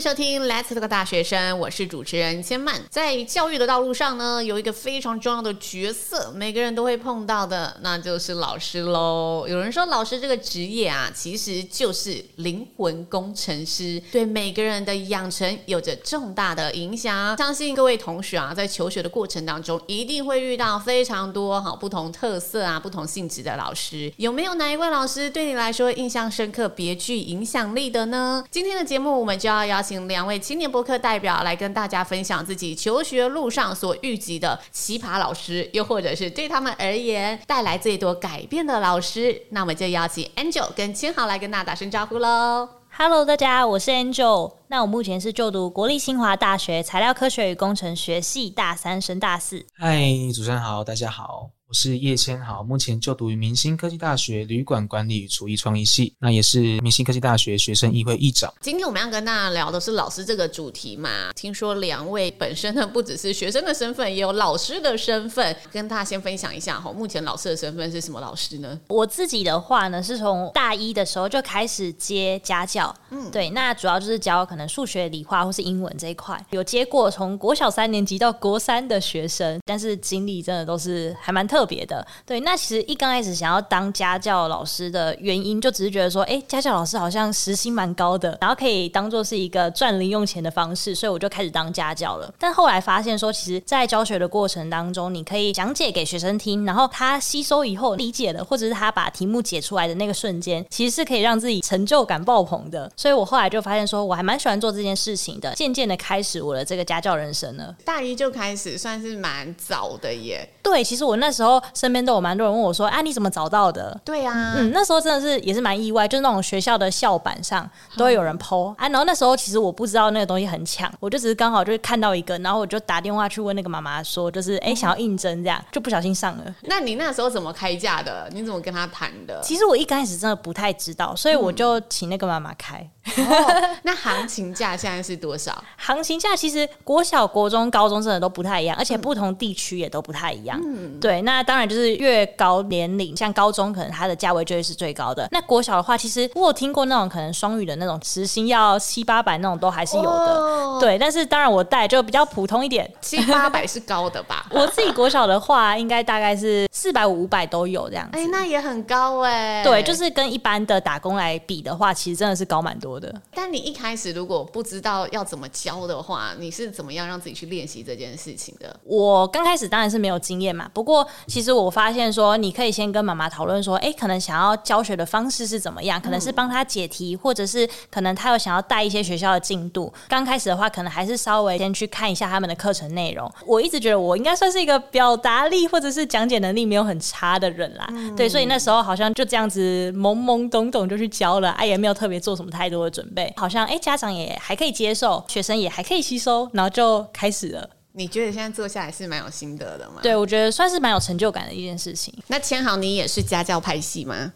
收听 Let's Talk 大学生，我是主持人千曼。在教育的道路上呢，有一个非常重要的角色，每个人都会碰到的，那就是老师喽。有人说，老师这个职业啊，其实就是灵魂工程师，对每个人的养成有着重大的影响。相信各位同学啊，在求学的过程当中，一定会遇到非常多好不同特色啊、不同性质的老师。有没有哪一位老师对你来说印象深刻、别具影响力的呢？今天的节目，我们就要邀请两位青年博客代表来跟大家分享自己求学路上所遇及的奇葩老师，又或者是对他们而言带来最多改变的老师。那我们就邀请 Angel 跟千豪来跟大家打声招呼喽。Hello，大家，我是 Angel。那我目前是就读国立清华大学材料科学与工程学系大三升大四。嗨，主持人好，大家好。我是叶千豪，目前就读于明星科技大学旅馆管理与厨艺创意系，那也是明星科技大学学生议会议长。今天我们要跟大家聊的是老师这个主题嘛？听说两位本身呢不只是学生的身份，也有老师的身份，跟大家先分享一下哈。目前老师的身份是什么老师呢？我自己的话呢，是从大一的时候就开始接家教，嗯，对，那主要就是教可能数学、理化或是英文这一块，有接过从国小三年级到国三的学生，但是经历真的都是还蛮特。特别的，对，那其实一刚开始想要当家教老师的原因，就只是觉得说，哎，家教老师好像时薪蛮高的，然后可以当做是一个赚零用钱的方式，所以我就开始当家教了。但后来发现说，其实，在教学的过程当中，你可以讲解给学生听，然后他吸收以后理解了，或者是他把题目解出来的那个瞬间，其实是可以让自己成就感爆棚的。所以我后来就发现说，我还蛮喜欢做这件事情的，渐渐的开始我的这个家教人生了。大一就开始，算是蛮早的耶。对，其实我那时候身边都有蛮多人问我说：“啊，你怎么找到的？”对啊，嗯，那时候真的是也是蛮意外，就是那种学校的校板上都会有人 po 啊。然后那时候其实我不知道那个东西很抢，我就只是刚好就是看到一个，然后我就打电话去问那个妈妈说，就是哎、欸、想要应征这样，就不小心上了。那你那时候怎么开价的？你怎么跟他谈的？其实我一开始真的不太知道，所以我就请那个妈妈开。哦、那行情价现在是多少？行情价其实国小、国中、高中真的都不太一样，而且不同地区也都不太一样。嗯，对，那当然就是越高年龄，像高中可能它的价位就会是最高的。那国小的话，其实我有听过那种可能双语的那种时薪要七八百那种都还是有的。哦、对，但是当然我带就比较普通一点，七八百是高的吧？我自己国小的话，应该大概是四百五、五百都有这样子。哎、欸，那也很高哎、欸。对，就是跟一般的打工来比的话，其实真的是高蛮多的。但你一开始如果不知道要怎么教的话，你是怎么样让自己去练习这件事情的？我刚开始当然是没有经验嘛，不过其实我发现说，你可以先跟妈妈讨论说，哎，可能想要教学的方式是怎么样，可能是帮他解题，或者是可能他有想要带一些学校的进度。刚开始的话，可能还是稍微先去看一下他们的课程内容。我一直觉得我应该算是一个表达力或者是讲解能力没有很差的人啦，嗯、对，所以那时候好像就这样子懵懵懂懂就去教了，哎，也没有特别做什么太多的准备。好像哎、欸，家长也还可以接受，学生也还可以吸收，然后就开始了。你觉得现在做下来是蛮有心得的吗？对，我觉得算是蛮有成就感的一件事情。那千豪，你也是家教派系吗？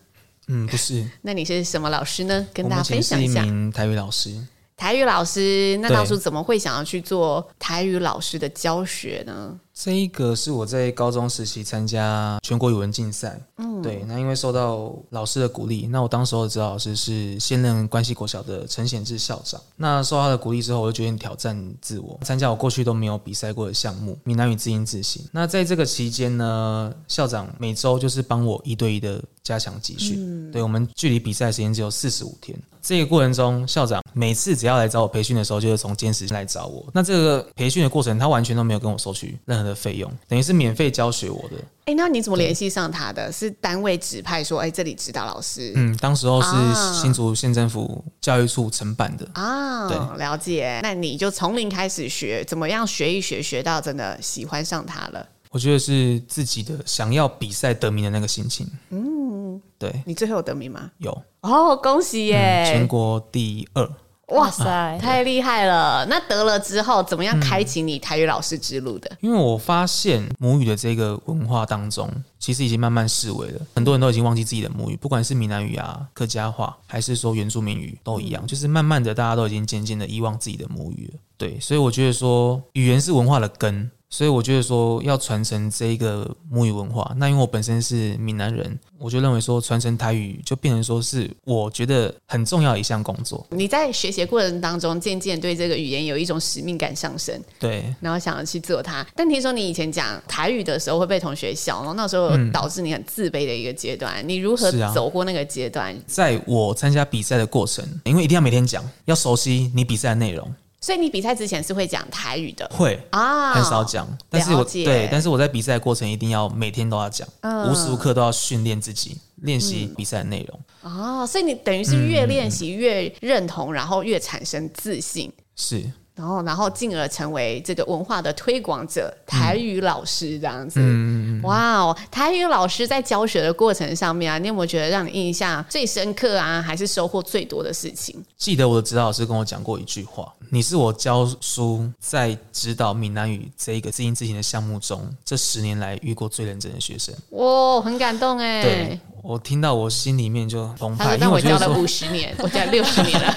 嗯，不是。那你是什么老师呢？跟大家分享一下。我是一名台语老师。台语老师，那当初怎么会想要去做台语老师的教学呢？这一个是我在高中时期参加全国语文竞赛，嗯，对，那因为受到老师的鼓励，那我当时候的指导老师是现任关系国小的陈显志校长，那受他的鼓励之后，我就决定挑战自我，参加我过去都没有比赛过的项目——闽南语字音字形。那在这个期间呢，校长每周就是帮我一对一的加强集训，嗯，对，我们距离比赛时间只有四十五天。这个过程中，校长每次只要来找我培训的时候，就是从监视来找我。那这个培训的过程，他完全都没有跟我收取任何的费用，等于是免费教学我的。哎，那你怎么联系上他的？是单位指派说，哎，这里指导老师。嗯，当时候是新竹县政府教育处承办的啊。对，了解。那你就从零开始学，怎么样学一学，学到真的喜欢上他了？我觉得是自己的想要比赛得名的那个心情。嗯，对。你最后有得名吗？有。哦，恭喜耶！嗯，全国第二。哇塞，啊、太厉害了！那得了之后，怎么样开启你台语老师之路的？因为我发现母语的这个文化当中，其实已经慢慢式微了。很多人都已经忘记自己的母语，不管是闽南语啊、客家话，还是说原住民语，都一样，就是慢慢的，大家都已经渐渐的遗忘自己的母语了。对，所以我觉得说，语言是文化的根。所以我觉得说要传承这一个母语文化，那因为我本身是闽南人，我就认为说传承台语就变成说是我觉得很重要的一项工作。你在学习过程当中，渐渐对这个语言有一种使命感上升，对，然后想要去做它。但听说你以前讲台语的时候会被同学笑，然后那时候导致你很自卑的一个阶段，嗯、你如何走过那个阶段？在我参加比赛的过程，因为一定要每天讲，要熟悉你比赛的内容。所以你比赛之前是会讲台语的，会啊，很少讲。但是我对，但是我在比赛过程一定要每天都要讲，嗯、无时无刻都要训练自己，练习比赛的内容。哦，所以你等于是越练习越认同，嗯、然后越产生自信。是。然后，然后进而成为这个文化的推广者，台语老师这样子。嗯、哇哦，台语老师在教学的过程上面啊，你有没有觉得让你印象最深刻啊，还是收获最多的事情？记得我的指导老师跟我讲过一句话：“你是我教书在指导闽南语这一个字音字形的项目中，这十年来遇过最认真的学生。”哇，很感动哎。对。我听到我心里面就澎湃，因为我教了五十年，我教了六十年了。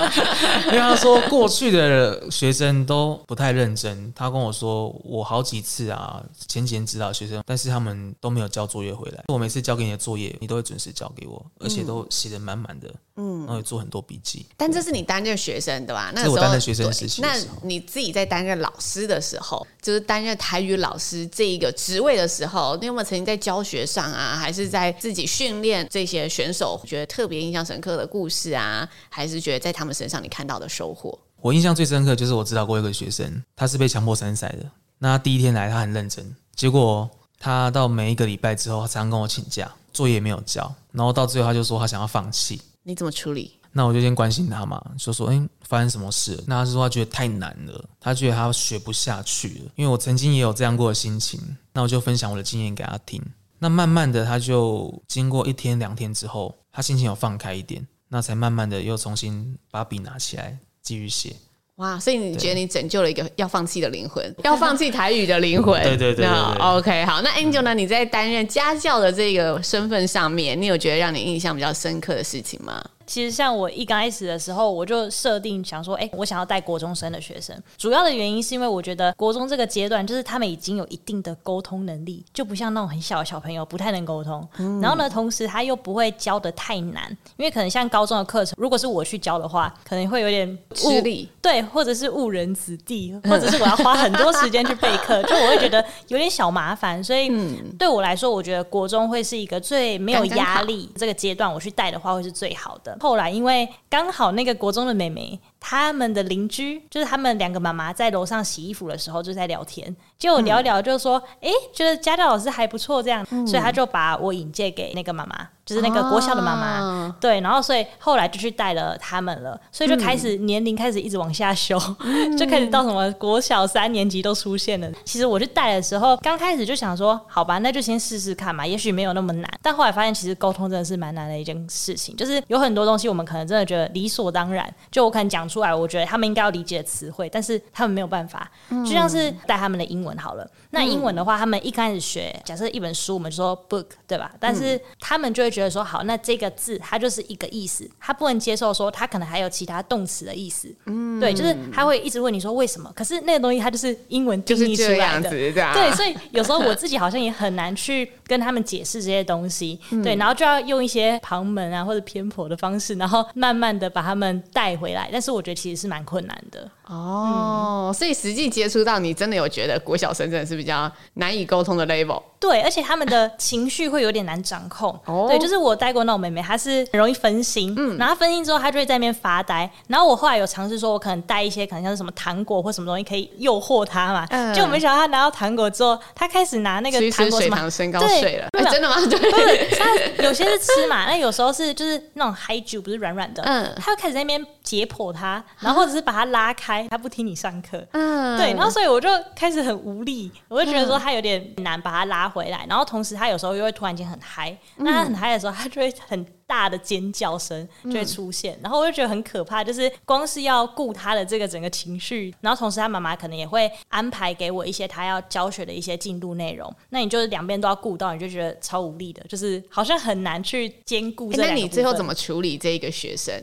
因为他说过去的学生都不太认真，他跟我说我好几次啊，前几年指导学生，但是他们都没有交作业回来。我每次交给你的作业，你都会准时交给我，而且都写的满满的，嗯，然后也做很多笔记。但这是你担任学生对吧？那是我担任学生时期。那你自己在担任老师的时候，就是担任台语老师这一个职位的时候，你有没有曾经在教学上啊，还是在自自己训练这些选手，觉得特别印象深刻的故事啊，还是觉得在他们身上你看到的收获？我印象最深刻就是我指导过一个学生，他是被强迫参赛的。那他第一天来，他很认真，结果他到每一个礼拜之后，他常常跟我请假，作业没有交，然后到最后他就说他想要放弃。你怎么处理？那我就先关心他嘛，就说：“哎，发生什么事？”那他是说他觉得太难了，他觉得他学不下去了。因为我曾经也有这样过的心情，那我就分享我的经验给他听。那慢慢的，他就经过一天两天之后，他心情有放开一点，那才慢慢的又重新把笔拿起来继续写。哇！所以你觉得你拯救了一个要放弃的灵魂，要放弃台语的灵魂。对对对，对，对，对。OK，好。那 Angel 呢？你在担任家教的这个身份上面，你有觉得让你印象比较深刻的事情吗？其实像我一刚开始的时候，我就设定想说，哎，我想要带国中生的学生。主要的原因是因为我觉得国中这个阶段，就是他们已经有一定的沟通能力，就不像那种很小的小朋友不太能沟通。嗯、然后呢，同时他又不会教的太难，因为可能像高中的课程，如果是我去教的话，可能会有点吃力，对，或者是误人子弟，或者是我要花很多时间去备课，就我会觉得有点小麻烦。所以对我来说，我觉得国中会是一个最没有压力这个阶段，我去带的话会是最好的。后来因为刚好那个国中的妹妹，他们的邻居就是他们两个妈妈在楼上洗衣服的时候就在聊天，就聊一聊就说，哎、嗯，觉得家教老师还不错这样，嗯、所以他就把我引荐给那个妈妈。就是那个国小的妈妈，哦、对，然后所以后来就去带了他们了，所以就开始年龄开始一直往下修，嗯、就开始到什么国小三年级都出现了。其实我去带的时候，刚开始就想说，好吧，那就先试试看嘛，也许没有那么难。但后来发现，其实沟通真的是蛮难的一件事情，就是有很多东西我们可能真的觉得理所当然，就我可能讲出来，我觉得他们应该要理解的词汇，但是他们没有办法。就像是带他们的英文好了，那英文的话，他们一开始学，假设一本书，我们就说 book，对吧？但是他们就会觉得。觉得说好，那这个字它就是一个意思，他不能接受说它可能还有其他动词的意思。嗯，对，就是他会一直问你说为什么？可是那个东西它就是英文定义出来的，对，所以有时候我自己好像也很难去跟他们解释这些东西。嗯、对，然后就要用一些旁门啊或者偏颇的方式，然后慢慢的把他们带回来。但是我觉得其实是蛮困难的。哦，嗯、所以实际接触到你，真的有觉得国小生真的是比较难以沟通的 level。对，而且他们的情绪会有点难掌控。哦，对，就是我带过那种妹妹，她是很容易分心。嗯，然后分心之后，她就会在那边发呆。然后我后来有尝试说，我可能带一些可能像是什么糖果或什么东西可以诱惑她嘛。嗯，就没想到她拿到糖果之后，她开始拿那个糖果什么，水糖升高睡了。对，真的吗？对，她有些是吃嘛，那有时候是就是那种嗨酒，不是软软的。嗯，她就开始在那边解剖她，然后或者是把它拉开，她不听你上课。嗯，对，然后所以我就开始很无力，我就觉得说他有点难把他拉回来，然后同时他有时候又会突然间很嗨，那他很嗨的时候，他就会很大的尖叫声就会出现，然后我就觉得很可怕，就是光是要顾他的这个整个情绪，然后同时他妈妈可能也会安排给我一些他要教学的一些进度内容，那你就是两边都要顾到，你就觉得超无力的，就是好像很难去兼顾。那你最后怎么处理这一个学生？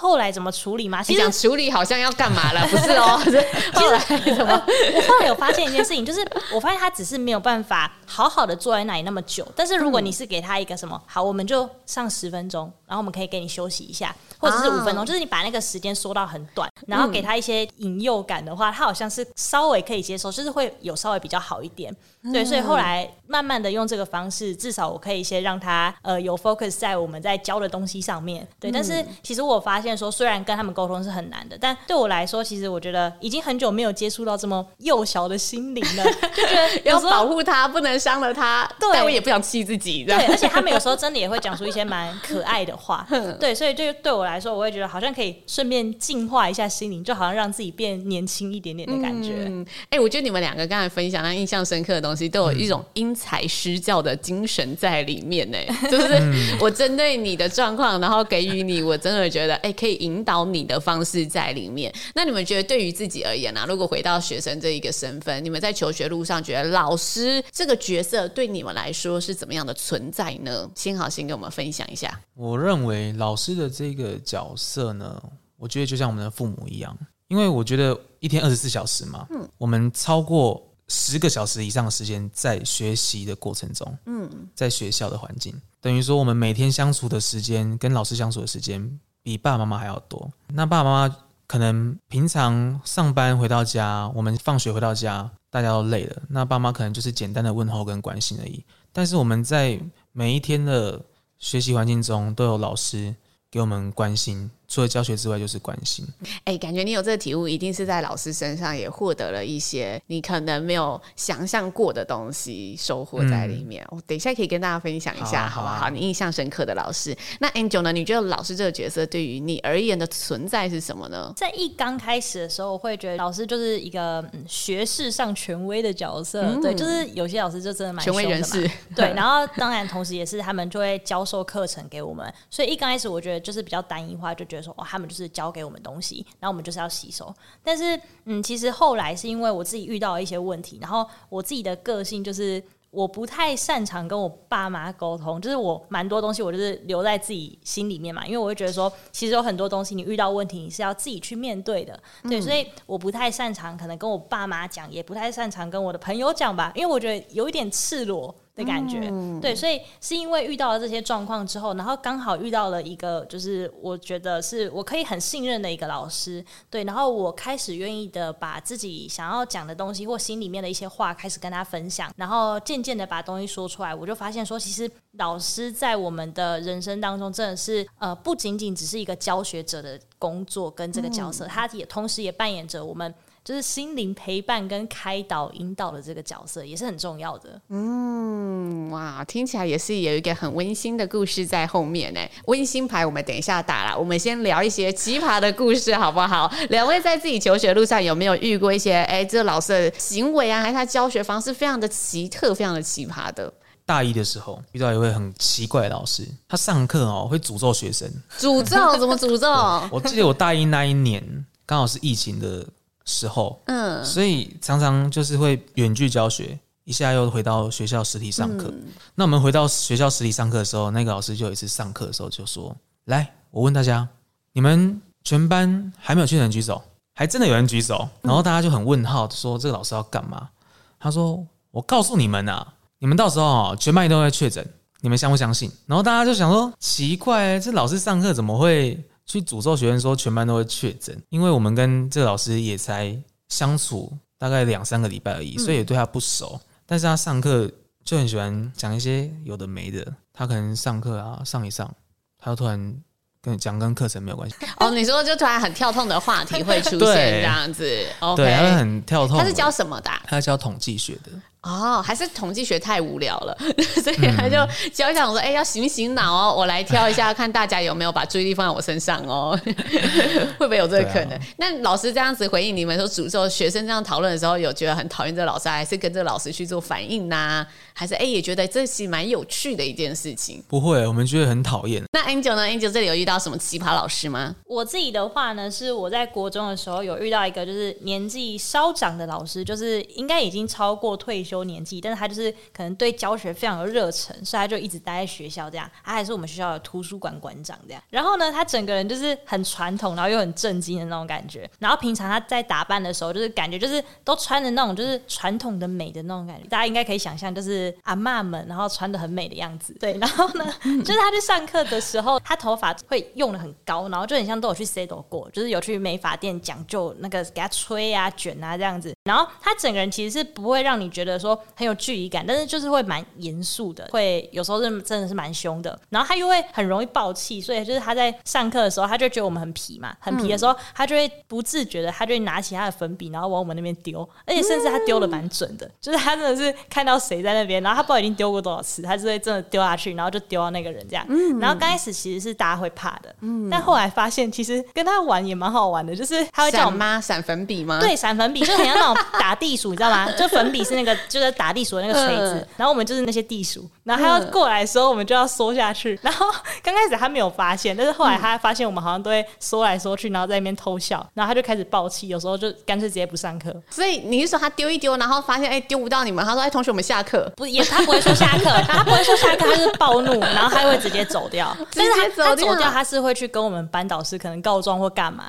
后来怎么处理吗？其实讲处理好像要干嘛了，不是哦？后来怎么？我后来有发现一件事情，就是我发现他只是没有办法好好的坐在那里那么久。但是如果你是给他一个什么，好，我们就上十分钟，然后我们可以给你休息一下，或者是五分钟，就是你把那个时间缩到很短，然后给他一些引诱感的话，他好像是稍微可以接受，就是会有稍微比较好一点。对，所以后来慢慢的用这个方式，至少我可以先让他呃有 focus 在我们在教的东西上面。对，但是其实我发现说，虽然跟他们沟通是很难的，但对我来说，其实我觉得已经很久没有接触到这么幼小的心灵了，就觉得要保护他，不能伤了他。对，但我也不想气自己。对，而且他们有时候真的也会讲出一些蛮可爱的话。对，所以就对我来说，我会觉得好像可以顺便净化一下心灵，就好像让自己变年轻一点点的感觉。嗯，哎，我觉得你们两个刚才分享那印象深刻的东西，都有一种因材施教的精神在里面呢。就是我针对你的状况，然后给予你，我真的觉得哎，可以引导你的方式在里面。那你们觉得对于自己而言呢、啊？如果回到学生这一个身份，你们在求学路上觉得老师这个角色对你们来说是怎么样的存在呢？先好，先跟我们分享一下。我认为老师的这个角色呢，我觉得就像我们的父母一样，因为我觉得一天二十四小时嘛，嗯，我们超过。十个小时以上的时间在学习的过程中，嗯，在学校的环境，等于说我们每天相处的时间跟老师相处的时间比爸爸妈妈还要多。那爸爸妈妈可能平常上班回到家，我们放学回到家，大家都累了，那爸妈可能就是简单的问候跟关心而已。但是我们在每一天的学习环境中，都有老师给我们关心。除了教学之外，就是关心。哎、欸，感觉你有这个体悟，一定是在老师身上也获得了一些你可能没有想象过的东西，收获在里面。我、嗯、等一下可以跟大家分享一下，好不好，好，好？你印象深刻的老师。那 Angel 呢？你觉得老师这个角色对于你而言的存在是什么呢？在一刚开始的时候，我会觉得老师就是一个嗯学识上权威的角色。嗯、对，就是有些老师就真的蛮权威人士。对，然后当然同时也是他们就会教授课程给我们，所以一刚开始我觉得就是比较单一化，就觉得。说哦，他们就是教给我们东西，然后我们就是要吸收。但是，嗯，其实后来是因为我自己遇到了一些问题，然后我自己的个性就是我不太擅长跟我爸妈沟通，就是我蛮多东西我就是留在自己心里面嘛，因为我会觉得说，其实有很多东西你遇到问题你是要自己去面对的，对，嗯、所以我不太擅长可能跟我爸妈讲，也不太擅长跟我的朋友讲吧，因为我觉得有一点赤裸。的感觉，嗯、对，所以是因为遇到了这些状况之后，然后刚好遇到了一个，就是我觉得是我可以很信任的一个老师，对，然后我开始愿意的把自己想要讲的东西或心里面的一些话开始跟他分享，然后渐渐的把东西说出来，我就发现说，其实老师在我们的人生当中真的是呃，不仅仅只是一个教学者的工作跟这个角色，嗯、他也同时也扮演着我们。就是心灵陪伴跟开导引导的这个角色也是很重要的。嗯，哇，听起来也是有一个很温馨的故事在后面呢。温馨牌我们等一下打了，我们先聊一些奇葩的故事好不好？两位在自己求学路上有没有遇过一些哎，这个老师的行为啊，还是他教学方式非常的奇特、非常的奇葩的？大一的时候遇到一位很奇怪的老师，他上课哦会诅咒学生。诅咒？怎么诅咒？我记得我大一那一年刚好是疫情的。时候，嗯，所以常常就是会远距教学，一下又回到学校实体上课。嗯、那我们回到学校实体上课的时候，那个老师就有一次上课的时候就说：“来，我问大家，你们全班还没有确诊举手？”还真的有人举手，然后大家就很问号，说：“这个老师要干嘛？”他说：“我告诉你们呐、啊，你们到时候啊，全班都会确诊，你们相不相信？”然后大家就想说：“奇怪，这老师上课怎么会？”去诅咒学生说全班都会确诊，因为我们跟这个老师也才相处大概两三个礼拜而已，所以也对他不熟。嗯、但是他上课就很喜欢讲一些有的没的，他可能上课啊上一上，他就突然跟你讲跟课程没有关系。哦，你说就突然很跳痛的话题会出现这样子，对他很跳痛。他是教什么的？他是教统计学的。哦，还是统计学太无聊了，所以他就教一下我说：“哎、欸，要醒醒脑哦，我来挑一下，看大家有没有把注意力放在我身上哦，会不会有这个可能？”啊、那老师这样子回应你们说，诅咒学生这样讨论的时候，有觉得很讨厌这个老师，还是跟这个老师去做反应呢、啊？还是哎、欸，也觉得这是蛮有趣的一件事情？不会，我们觉得很讨厌。那 Angel 呢？Angel 这里有遇到什么奇葩老师吗？我自己的话呢，是我在国中的时候有遇到一个就是年纪稍长的老师，就是应该已经超过退休年纪，但是他就是可能对教学非常有热忱，所以他就一直待在学校这样。他还是我们学校的图书馆馆长这样。然后呢，他整个人就是很传统，然后又很正经的那种感觉。然后平常他在打扮的时候，就是感觉就是都穿的那种就是传统的美的那种感觉。大家应该可以想象，就是阿妈们，然后穿的很美的样子。对，然后呢，就是他去上课的时候，他头发会用的很高，然后就很像都有去 settle 过，就是有去美发店讲究那个给他吹啊卷啊这样子。然后他整个人其实是不会让你觉得说很有距离感，但是就是会蛮严肃的，会有时候是真的是蛮凶的。然后他又会很容易爆气，所以就是他在上课的时候，他就觉得我们很皮嘛，很皮的时候，他就会不自觉的，他就会拿起他的粉笔，然后往我们那边丢，而且甚至他丢的蛮准的，就是他真的是看到谁在那边，然后他不知道已经丢过多少次，他就会真的丢下去，然后就丢到那个人这样。然后刚开始其实是大家会怕的，但后来发现其实跟他玩也蛮好玩的，就是他会叫我妈闪粉笔吗？对，闪粉笔就很像那种。打地鼠，你知道吗？就粉笔是那个，就是打地鼠的那个锤子，嗯、然后我们就是那些地鼠，然后他要过来的时候，我们就要缩下去。然后刚开始他没有发现，但是后来他发现我们好像都会缩来缩去，然后在那边偷笑，然后他就开始爆气，有时候就干脆直接不上课。所以你是说他丢一丢，然后发现哎丢不到你们，他说哎同学我们下课，不也他不会说下课，他不会说下课，他是暴怒，然后他会直接走掉。但是他他走掉，他是会去跟我们班导师可能告状或干嘛。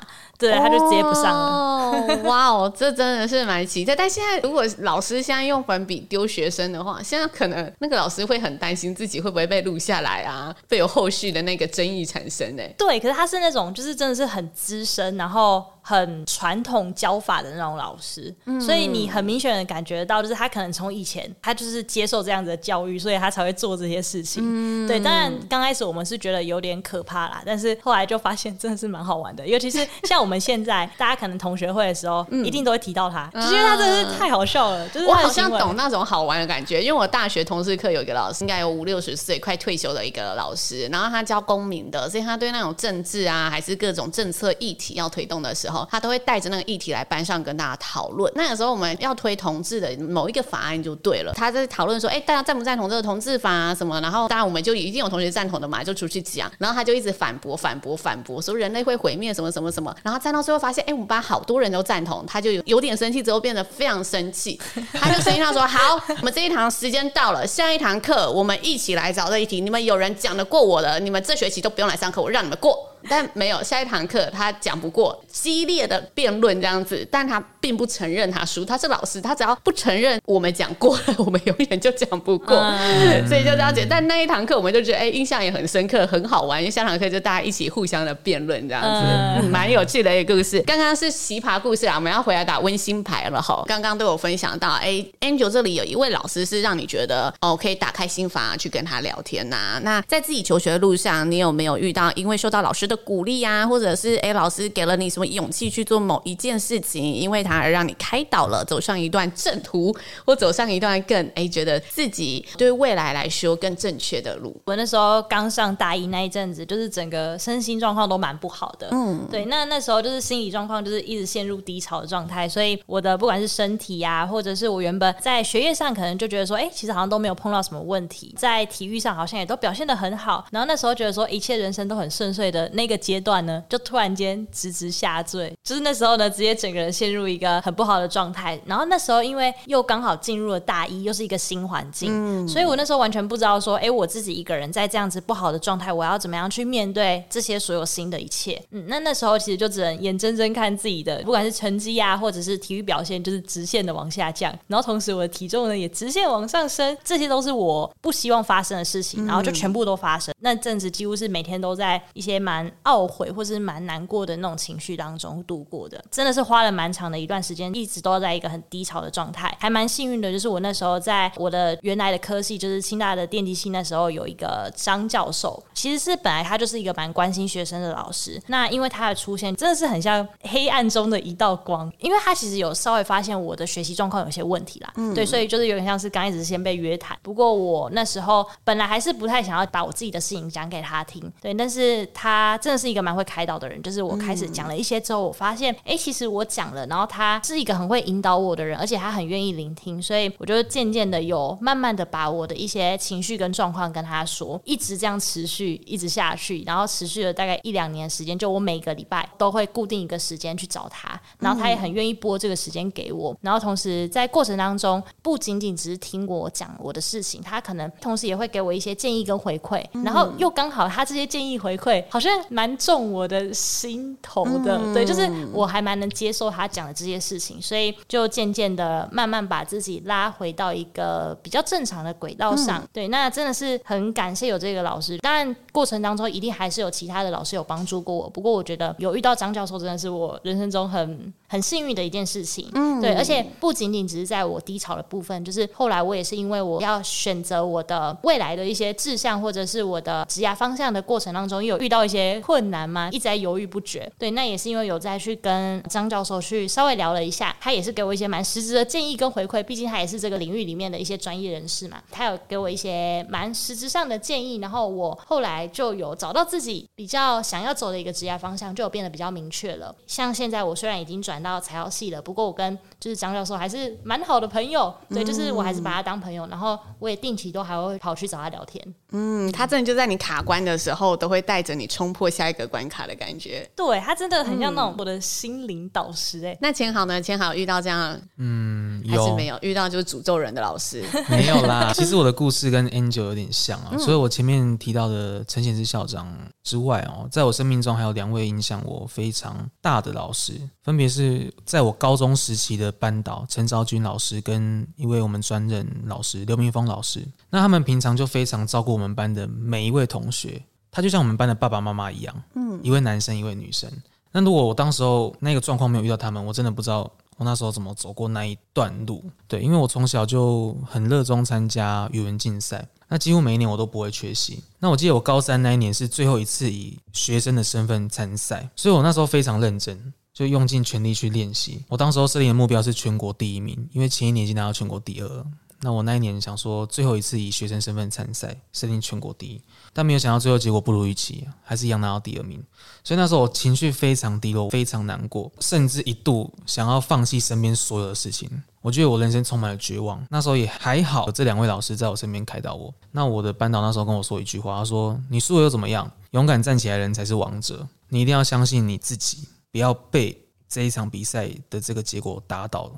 对，他就直接不上了。哦，哇哦，这真的是蛮奇特。但现在如果老师现在用粉笔丢学生的话，现在可能那个老师会很担心自己会不会被录下来啊，会有后续的那个争议产生呢？对，可是他是那种就是真的是很资深，然后。很传统教法的那种老师，嗯、所以你很明显的感觉到，就是他可能从以前他就是接受这样子的教育，所以他才会做这些事情。嗯、对，当然刚开始我们是觉得有点可怕啦，但是后来就发现真的是蛮好玩的。尤其是像我们现在，大家可能同学会的时候，嗯、一定都会提到他，就因为他真的是太好笑了。就是我好像懂那种好玩的感觉，因为我大学同事课有一个老师，应该有五六十岁，快退休的一个老师，然后他教公民的，所以他对那种政治啊，还是各种政策议题要推动的时候，他都会带着。那个议题来班上跟大家讨论。那个时候我们要推同志的某一个法案就对了，他在讨论说，哎，大家赞不赞同这个同志法啊什么？然后当然我们就一定有同学赞同的嘛，就出去讲。然后他就一直反驳、反驳、反驳，说人类会毁灭什么什么什么。然后站到最后发现，哎，我们班好多人都赞同，他就有有点生气，之后变得非常生气。他就声音上说：“好，我们这一堂时间到了，下一堂课我们一起来找这一题。你们有人讲得过我的，你们这学期都不用来上课，我让你们过。”但没有下一堂课，他讲不过，激烈的辩论这样子，但他并不承认他输。他是老师，他只要不承认我们讲过了，我们永远就讲不过，嗯、所以就这样子。但那一堂课我们就觉得，哎、欸，印象也很深刻，很好玩。因为下堂课就大家一起互相的辩论这样子，蛮、嗯、有趣的一个故事。刚刚是奇葩故事啊，我们要回来打温馨牌了哈。刚刚都有分享到，哎、欸、，Angel 这里有一位老师是让你觉得哦，可以打开心房去跟他聊天呐、啊。那在自己求学的路上，你有没有遇到因为受到老师的鼓励、啊，或者是哎、欸，老师给了你什么勇气去做某一件事情，因为他而让你开导了，走上一段正途，或走上一段更哎、欸，觉得自己对未来来说更正确的路。我那时候刚上大一那一阵子，就是整个身心状况都蛮不好的，嗯，对，那那时候就是心理状况就是一直陷入低潮的状态，所以我的不管是身体呀、啊，或者是我原本在学业上可能就觉得说，哎、欸，其实好像都没有碰到什么问题，在体育上好像也都表现的很好，然后那时候觉得说一切人生都很顺遂的那个阶段呢。就突然间直直下坠，就是那时候呢，直接整个人陷入一个很不好的状态。然后那时候因为又刚好进入了大一，又是一个新环境，嗯、所以我那时候完全不知道说，哎，我自己一个人在这样子不好的状态，我要怎么样去面对这些所有新的一切？嗯，那那时候其实就只能眼睁睁看自己的，不管是成绩啊，或者是体育表现，就是直线的往下降。然后同时我的体重呢也直线往上升，这些都是我不希望发生的事情，然后就全部都发生。嗯、那阵子几乎是每天都在一些蛮懊悔，或是蛮难过的那种情绪当中度过的，真的是花了蛮长的一段时间，一直都在一个很低潮的状态。还蛮幸运的，就是我那时候在我的原来的科系，就是清大的电机系，那时候有一个张教授，其实是本来他就是一个蛮关心学生的老师。那因为他的出现，真的是很像黑暗中的一道光，因为他其实有稍微发现我的学习状况有些问题啦，嗯、对，所以就是有点像是刚开始先被约谈。不过我那时候本来还是不太想要把我自己的事情讲给他听，对，但是他真的是一个蛮会开导的人，就是。就是我开始讲了一些之后，我发现，哎、欸，其实我讲了，然后他他是一个很会引导我的人，而且他很愿意聆听，所以我就渐渐的有慢慢的把我的一些情绪跟状况跟他说，一直这样持续一直下去，然后持续了大概一两年时间，就我每个礼拜都会固定一个时间去找他，然后他也很愿意拨这个时间给我，然后同时在过程当中不仅仅只是听我讲我的事情，他可能同时也会给我一些建议跟回馈，然后又刚好他这些建议回馈好像蛮重我的心头的，对，就是我还蛮能接受他讲的这些事情，所以就渐渐的慢慢把自己拉回到一个比较正常的轨道上。对，那真的是很感谢有这个老师，当然过程当中一定还是有其他的老师有帮助过我，不过我觉得有遇到张教授真的是我人生中很很幸运的一件事情。嗯，对，而且不仅仅只是在我低潮的部分，就是后来我也是因为我要选择我的未来的一些志向或者是我的职业方向的过程当中，有遇到一些困难嘛？一直在犹豫不决。对，那也是因为有在去跟张教授去稍微聊了一下，他也是给我一些蛮实质的建议跟回馈，毕竟他也是这个领域里面的一些专业人士嘛，他有给我一些蛮实质上的建议，然后我后来就有找到自己比较想要走的一个职业方向，就有变得比较明确了。像现在我虽然已经转到材料系了，不过我跟就是张教授还是蛮好的朋友，对，就是我还是把他当朋友，然后我也定期都还会跑去找他聊天。嗯，他真的就在你卡关的时候，都会带着你冲破下一个关卡的感觉。对，他真的很像那种我的心灵导师哎、欸。那千豪呢？千豪遇到这样，嗯，还是没有遇到就是诅咒人的老师？没有啦。其实我的故事跟 Angel 有点像啊，嗯、所以我前面提到的陈显之校长之外哦，在我生命中还有两位影响我非常大的老师，分别是在我高中时期的班导陈昭君老师跟一位我们专任老师刘明峰老师。那他们平常就非常照顾我们班的每一位同学，他就像我们班的爸爸妈妈一样，嗯，一位男生一位女生。那如果我当时候那个状况没有遇到他们，我真的不知道我那时候怎么走过那一段路。对，因为我从小就很热衷参加语文竞赛，那几乎每一年我都不会缺席。那我记得我高三那一年是最后一次以学生的身份参赛，所以我那时候非常认真，就用尽全力去练习。我当时候设定的目标是全国第一名，因为前一年已经拿到全国第二。那我那一年想说，最后一次以学生身份参赛，设定全国第一，但没有想到最后结果不如预期，还是一样拿到第二名。所以那时候我情绪非常低落，非常难过，甚至一度想要放弃身边所有的事情。我觉得我人生充满了绝望。那时候也还好，这两位老师在我身边开导我。那我的班导那时候跟我说一句话，他说：“你输了又怎么样？勇敢站起来的人才是王者。你一定要相信你自己，不要被这一场比赛的这个结果打倒了。”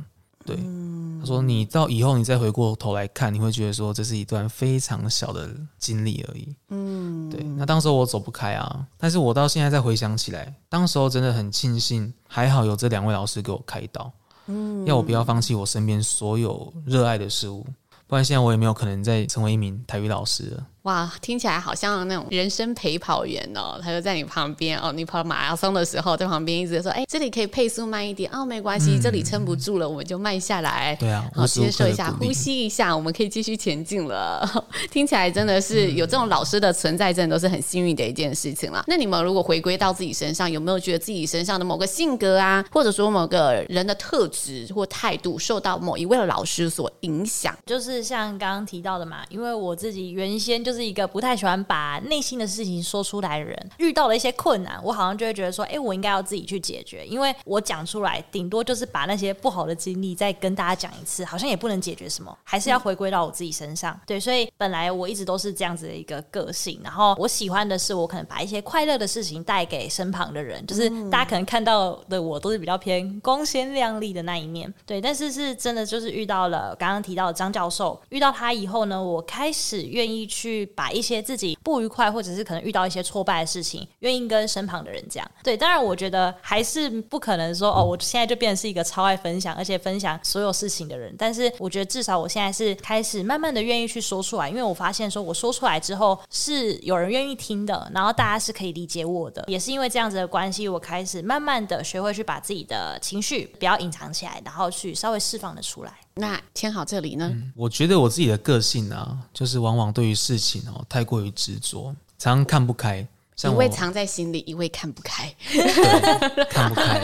对，他说你到以后你再回过头来看，你会觉得说这是一段非常小的经历而已。嗯，对。那当时我走不开啊，但是我到现在再回想起来，当时候真的很庆幸，还好有这两位老师给我开导，嗯，要我不要放弃我身边所有热爱的事物，不然现在我也没有可能再成为一名台语老师了。哇，听起来好像那种人生陪跑员哦，他就在你旁边哦。你跑马拉松的时候，在旁边一直说：“哎，这里可以配速慢一点哦，没关系，嗯、这里撑不住了，我们就慢下来。”对啊，好，接受一下，呼吸一下，我们可以继续前进了。听起来真的是有这种老师的存在，真的都是很幸运的一件事情了。那你们如果回归到自己身上，有没有觉得自己身上的某个性格啊，或者说某个人的特质或态度，受到某一位的老师所影响？就是像刚刚提到的嘛，因为我自己原先就是一个不太喜欢把内心的事情说出来的人，遇到了一些困难，我好像就会觉得说，哎，我应该要自己去解决，因为我讲出来，顶多就是把那些不好的经历再跟大家讲一次，好像也不能解决什么，还是要回归到我自己身上。对，所以本来我一直都是这样子的一个个性，然后我喜欢的是，我可能把一些快乐的事情带给身旁的人，就是大家可能看到的我都是比较偏光鲜亮丽的那一面。对，但是是真的就是遇到了刚刚提到的张教授，遇到他以后呢，我开始愿意去把一。一些自己不愉快，或者是可能遇到一些挫败的事情，愿意跟身旁的人讲。对，当然我觉得还是不可能说哦，我现在就变成是一个超爱分享，而且分享所有事情的人。但是我觉得至少我现在是开始慢慢的愿意去说出来，因为我发现说我说出来之后是有人愿意听的，然后大家是可以理解我的。也是因为这样子的关系，我开始慢慢的学会去把自己的情绪不要隐藏起来，然后去稍微释放的出来。那签好这里呢？嗯，我觉得我自己的个性啊，就是往往对于事情哦太过于执着，常常看不开。一位藏在心里，一位看不开，对，看不开。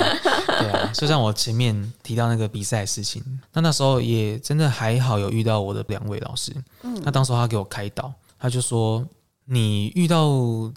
对啊，就像我前面提到那个比赛事情，那那时候也真的还好有遇到我的两位老师。嗯，那当时候他给我开导，他就说。你遇到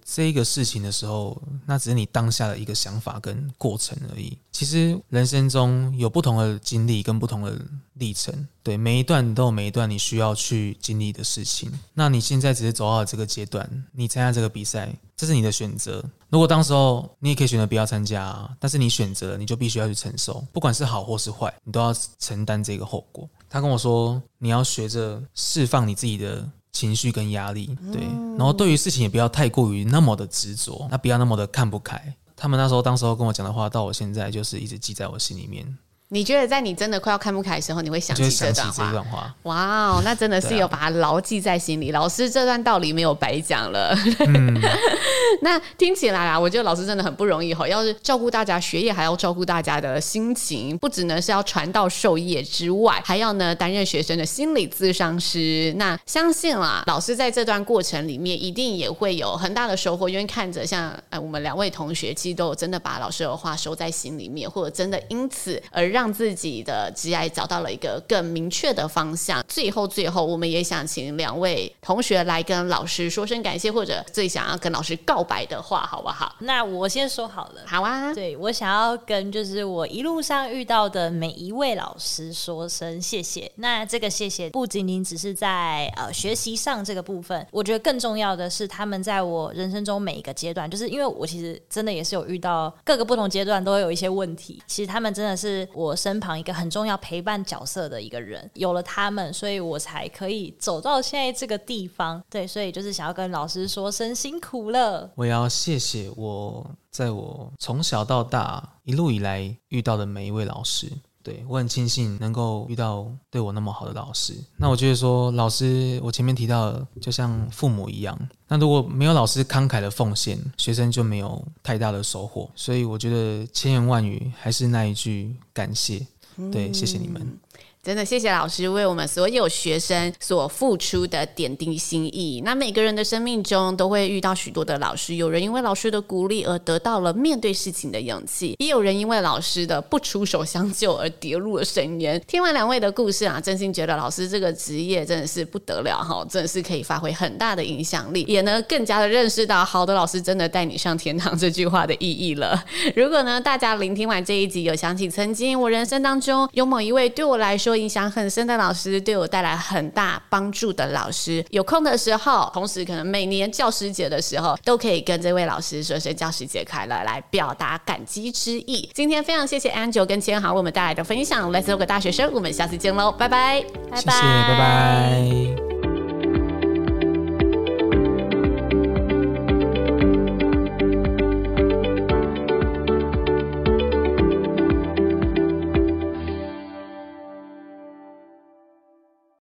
这个事情的时候，那只是你当下的一个想法跟过程而已。其实人生中有不同的经历跟不同的历程，对，每一段都有每一段你需要去经历的事情。那你现在只是走到了这个阶段，你参加这个比赛，这是你的选择。如果当时候你也可以选择不要参加，但是你选择了，你就必须要去承受，不管是好或是坏，你都要承担这个后果。他跟我说，你要学着释放你自己的情绪跟压力，对，然后对于事情也不要太过于那么的执着，那不要那么的看不开。他们那时候，当时候跟我讲的话，到我现在就是一直记在我心里面。你觉得在你真的快要看不开的时候，你会想起这段话？哇哦，那真的是有把它牢记在心里。啊、老师这段道理没有白讲了。嗯、那听起来啊，我觉得老师真的很不容易哈，要是照顾大家学业，还要照顾大家的心情，不只能是要传道授业之外，还要呢担任学生的心理咨商师。那相信啦，老师在这段过程里面一定也会有很大的收获，因为看着像呃我们两位同学，其实都有真的把老师的话收在心里面，或者真的因此而让。让自己的职业找到了一个更明确的方向。最后，最后，我们也想请两位同学来跟老师说声感谢，或者最想要跟老师告白的话，好不好？那我先说好了。好啊。对，我想要跟就是我一路上遇到的每一位老师说声谢谢。那这个谢谢不仅仅只是在呃学习上这个部分，我觉得更重要的是他们在我人生中每一个阶段，就是因为我其实真的也是有遇到各个不同阶段都会有一些问题。其实他们真的是我。身旁一个很重要陪伴角色的一个人，有了他们，所以我才可以走到现在这个地方。对，所以就是想要跟老师说声辛苦了。我要谢谢我在我从小到大一路以来遇到的每一位老师。对，我很庆幸能够遇到对我那么好的老师。那我觉得说，老师，我前面提到的，就像父母一样。那如果没有老师慷慨的奉献，学生就没有太大的收获。所以我觉得千言万语还是那一句感谢。对，谢谢你们。真的谢谢老师为我们所有学生所付出的点滴心意。那每个人的生命中都会遇到许多的老师，有人因为老师的鼓励而得到了面对事情的勇气，也有人因为老师的不出手相救而跌入了深渊。听完两位的故事啊，真心觉得老师这个职业真的是不得了哈，真的是可以发挥很大的影响力，也呢更加的认识到好的老师真的带你上天堂这句话的意义了。如果呢大家聆听完这一集，有想起曾经我人生当中有某一位对我来说。影响很深的老师，对我带来很大帮助的老师，有空的时候，同时可能每年教师节的时候，都可以跟这位老师说声教师节快乐，来表达感激之意。今天非常谢谢 Angel 跟千豪为我们带来的分享，，Let's go 给大学生，我们下次见喽，拜拜，拜拜，谢谢，拜拜。